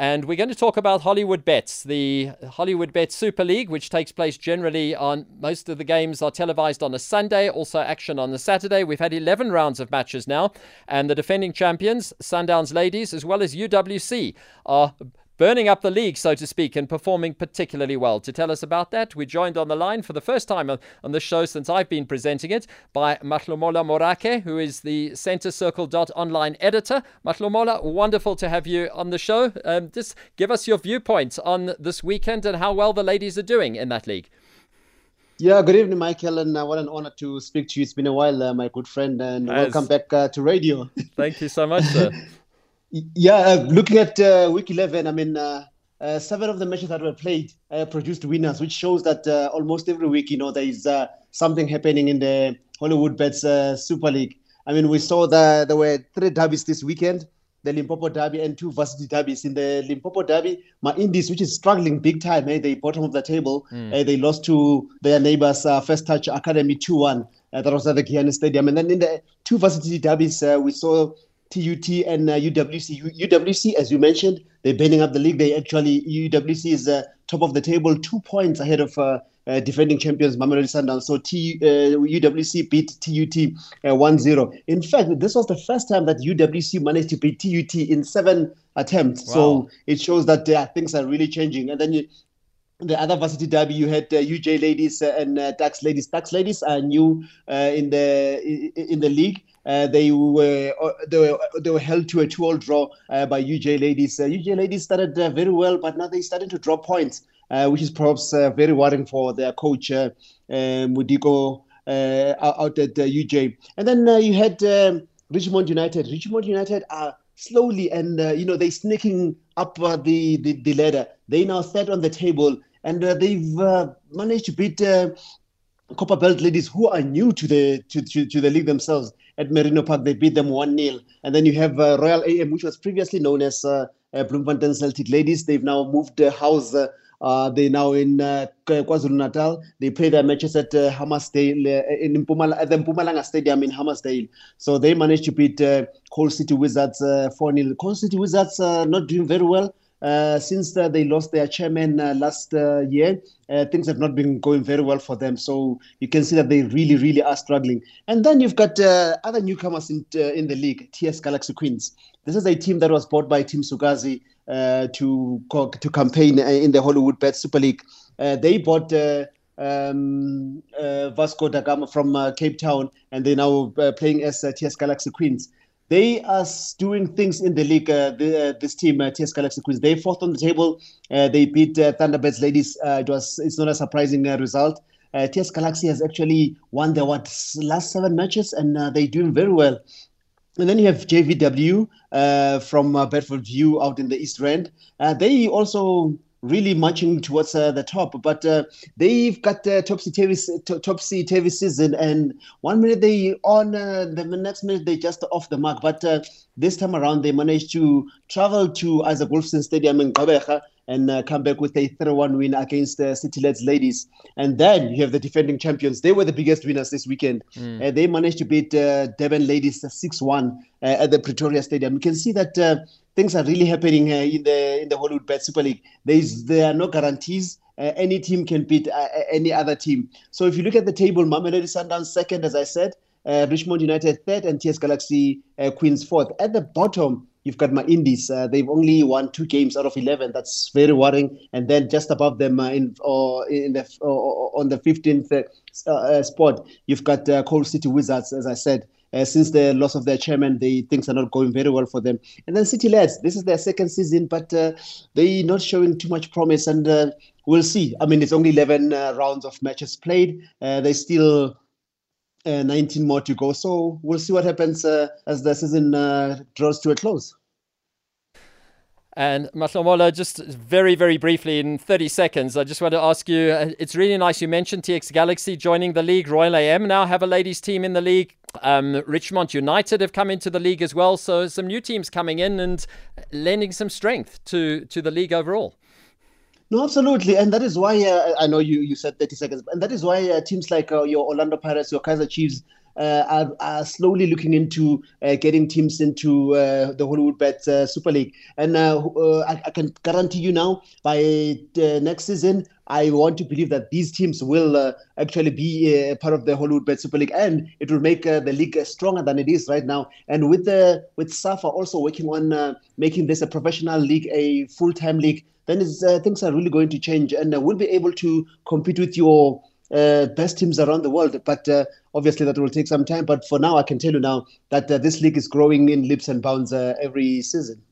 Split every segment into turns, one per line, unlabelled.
And we're going to talk about Hollywood Bets, the Hollywood Bet Super League, which takes place generally on most of the games are televised on a Sunday, also action on the Saturday. We've had 11 rounds of matches now, and the defending champions, Sundowns Ladies, as well as UWC, are burning up the league, so to speak, and performing particularly well. To tell us about that, we're joined on the line for the first time on the show since I've been presenting it by Mahlomola Morake, who is the Centre Circle online editor. Mahlomola, wonderful to have you on the show. Um, just give us your viewpoint on this weekend and how well the ladies are doing in that league.
Yeah, good evening, Michael, and uh, what an honor to speak to you. It's been a while, uh, my good friend, and As... welcome back uh, to radio.
Thank you so much, sir.
Yeah, uh, looking at uh, week 11, I mean, uh, uh seven of the matches that were played uh, produced winners, which shows that uh, almost every week, you know, there is something happening in the Hollywood Bets Super League. I mean, we saw that there were three derbies this weekend the Limpopo Derby and two varsity derbies. In the Limpopo Derby, Ma-Indies, which is struggling big time, eh, they bottom of the table. Mm. Eh, they lost to their neighbors, uh, First Touch Academy 2 1. Uh, that was at the Giyani Stadium. And then in the two varsity derbies, uh, we saw TUT and uh, UWC. UWC, as you mentioned, they're bending up the league. They actually UWC is uh, top of the table, two points ahead of uh, uh defending champions Mamelodi Sundowns. So T, UWC uh, beat TUT 1-0. Uh, in fact, this was the first time that UWC managed to beat TUT in seven attempts. Wow. So it shows that things are really changing. And then you, the other varsity derby, you had uh, UJ ladies uh, and uh, Tuks ladies. Tuks ladies are new in the in the league. Uh, they were uh, they were they were held to a two-all draw uh, by UJ Ladies. UJ Ladies started very well, but now they're starting to drop points, which is perhaps very worrying for their coach Mudiko out at UJ. And then you had um, Richmond United. Richmond United are slowly and you know they're sneaking up the, the, the ladder. They now third on the table and uh, they've uh, managed to beat uh, Copper Belt ladies who are new to the to, to, to, the league themselves at Merino Park. They beat them 1 0. And then you have uh, Royal AM, which was previously known as uh, uh, Bloemfontein Celtic ladies. They've now moved uh, house. Uh, uh, they now in uh, KwaZulu Natal. They play their matches at uh, Hammarsdale in Pumala, at the Mpumalanga Stadium in Hammarsdale. So they managed to beat uh, Coal City Wizards 4 0. Coal City Wizards not doing very well. Uh, since uh, they lost their chairman uh, last year, things have not been going very well for them. So you can see that they really, really are struggling. And then you've got other newcomers in in the league, TS Galaxy Queens. This is a team that was bought by Tim Sukazi to to campaign in the Hollywood Bet Super League. they bought. Um, uh, Vasco da Gama from uh, Cape Town, and they're now uh, playing as TS Galaxy Queens. They are doing things in the league. Uh, the, uh, this team, uh, TS Galaxy Queens, they fourth on the table. Uh, they beat uh, Thunderbirds ladies. Uh, it was it's not a surprising uh, result. Uh, TS Galaxy has actually won their what last seven matches, and they're doing very well. And then you have JVW from Bedfordview out in the East Rand. they also really marching towards uh, the top. But uh, they've got uh, topsy topsy turvy season, and one minute they on, uh, the next minute they just off the mark. But uh, this time around, they managed to travel to Isaac Wolfson Stadium in Gqeberha and uh, come back with a 3-1 win against uh, City Lads ladies. And then you have the defending champions. They were the biggest winners this weekend. Mm. Uh, they managed to beat uh, Durban ladies 6-1 uh, at the Pretoria Stadium. You can see that uh, things are really happening uh, in the in the Hollywood Bet Super League. There is there are no guarantees. Uh, any team can beat uh, any other team. So if you look at the table, Mamelodi Sundowns second, as I said, uh, Richmond United third, and TS Galaxy uh, Queens fourth. At the bottom, you've got Ma-Indies. Uh, they've only won two games out of eleven. That's very worrying. And then just above them, in or in the on the fifteenth spot, you've got Coal City Wizards, as I said. Uh, since the loss of their chairman, they things are not going very well for them. And then City Lads, this is their second season, but uh, they're not showing too much promise. And uh, we'll see. I mean, it's only 11 uh, rounds of matches played. Uh, they still uh, 19 more to go. So we'll see what happens as the season draws to a close.
And Mahlomola, just very, very briefly in 30 seconds, I just want to ask you uh, it's really nice you mentioned TS Galaxy joining the league. Royal AM now have a ladies' team in the league. Um, Richmond United have come into the league as well. So some new teams coming in and lending some strength to, to the league overall.
No, absolutely, and that is why uh, I know you, you said 30 seconds, and that is why uh, teams like uh, your Orlando Pirates, your Kaizer Chiefs, uh, are, are, slowly looking into uh, getting teams into uh, the Hollywoodbet Super League. And I, I, can guarantee you now, by next season, I want to believe that these teams will uh, actually be part of the Hollywoodbet Super League, and it will make uh, the league stronger than it is right now. And with the with SAFA also working on uh, making this a professional league, a full time league, then things are really going to change, and we'll be able to compete with your uh, best teams around the world. But uh, obviously, that will take some time. But for now, I can tell you now that uh, this league is growing in leaps and bounds every season.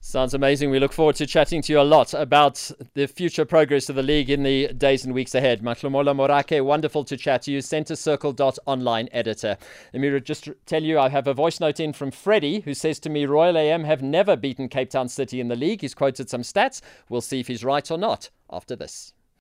Sounds amazing. We look forward to chatting to you a lot about the future progress of the league in the days and weeks ahead. Mahlomola Morake, wonderful to chat to you. Centrecircle.online editor. Let me just tell you, I have a voice note in from Freddie who says to me, Royal AM have never beaten Cape Town City in the league. He's quoted some stats. We'll see if he's right or not after this.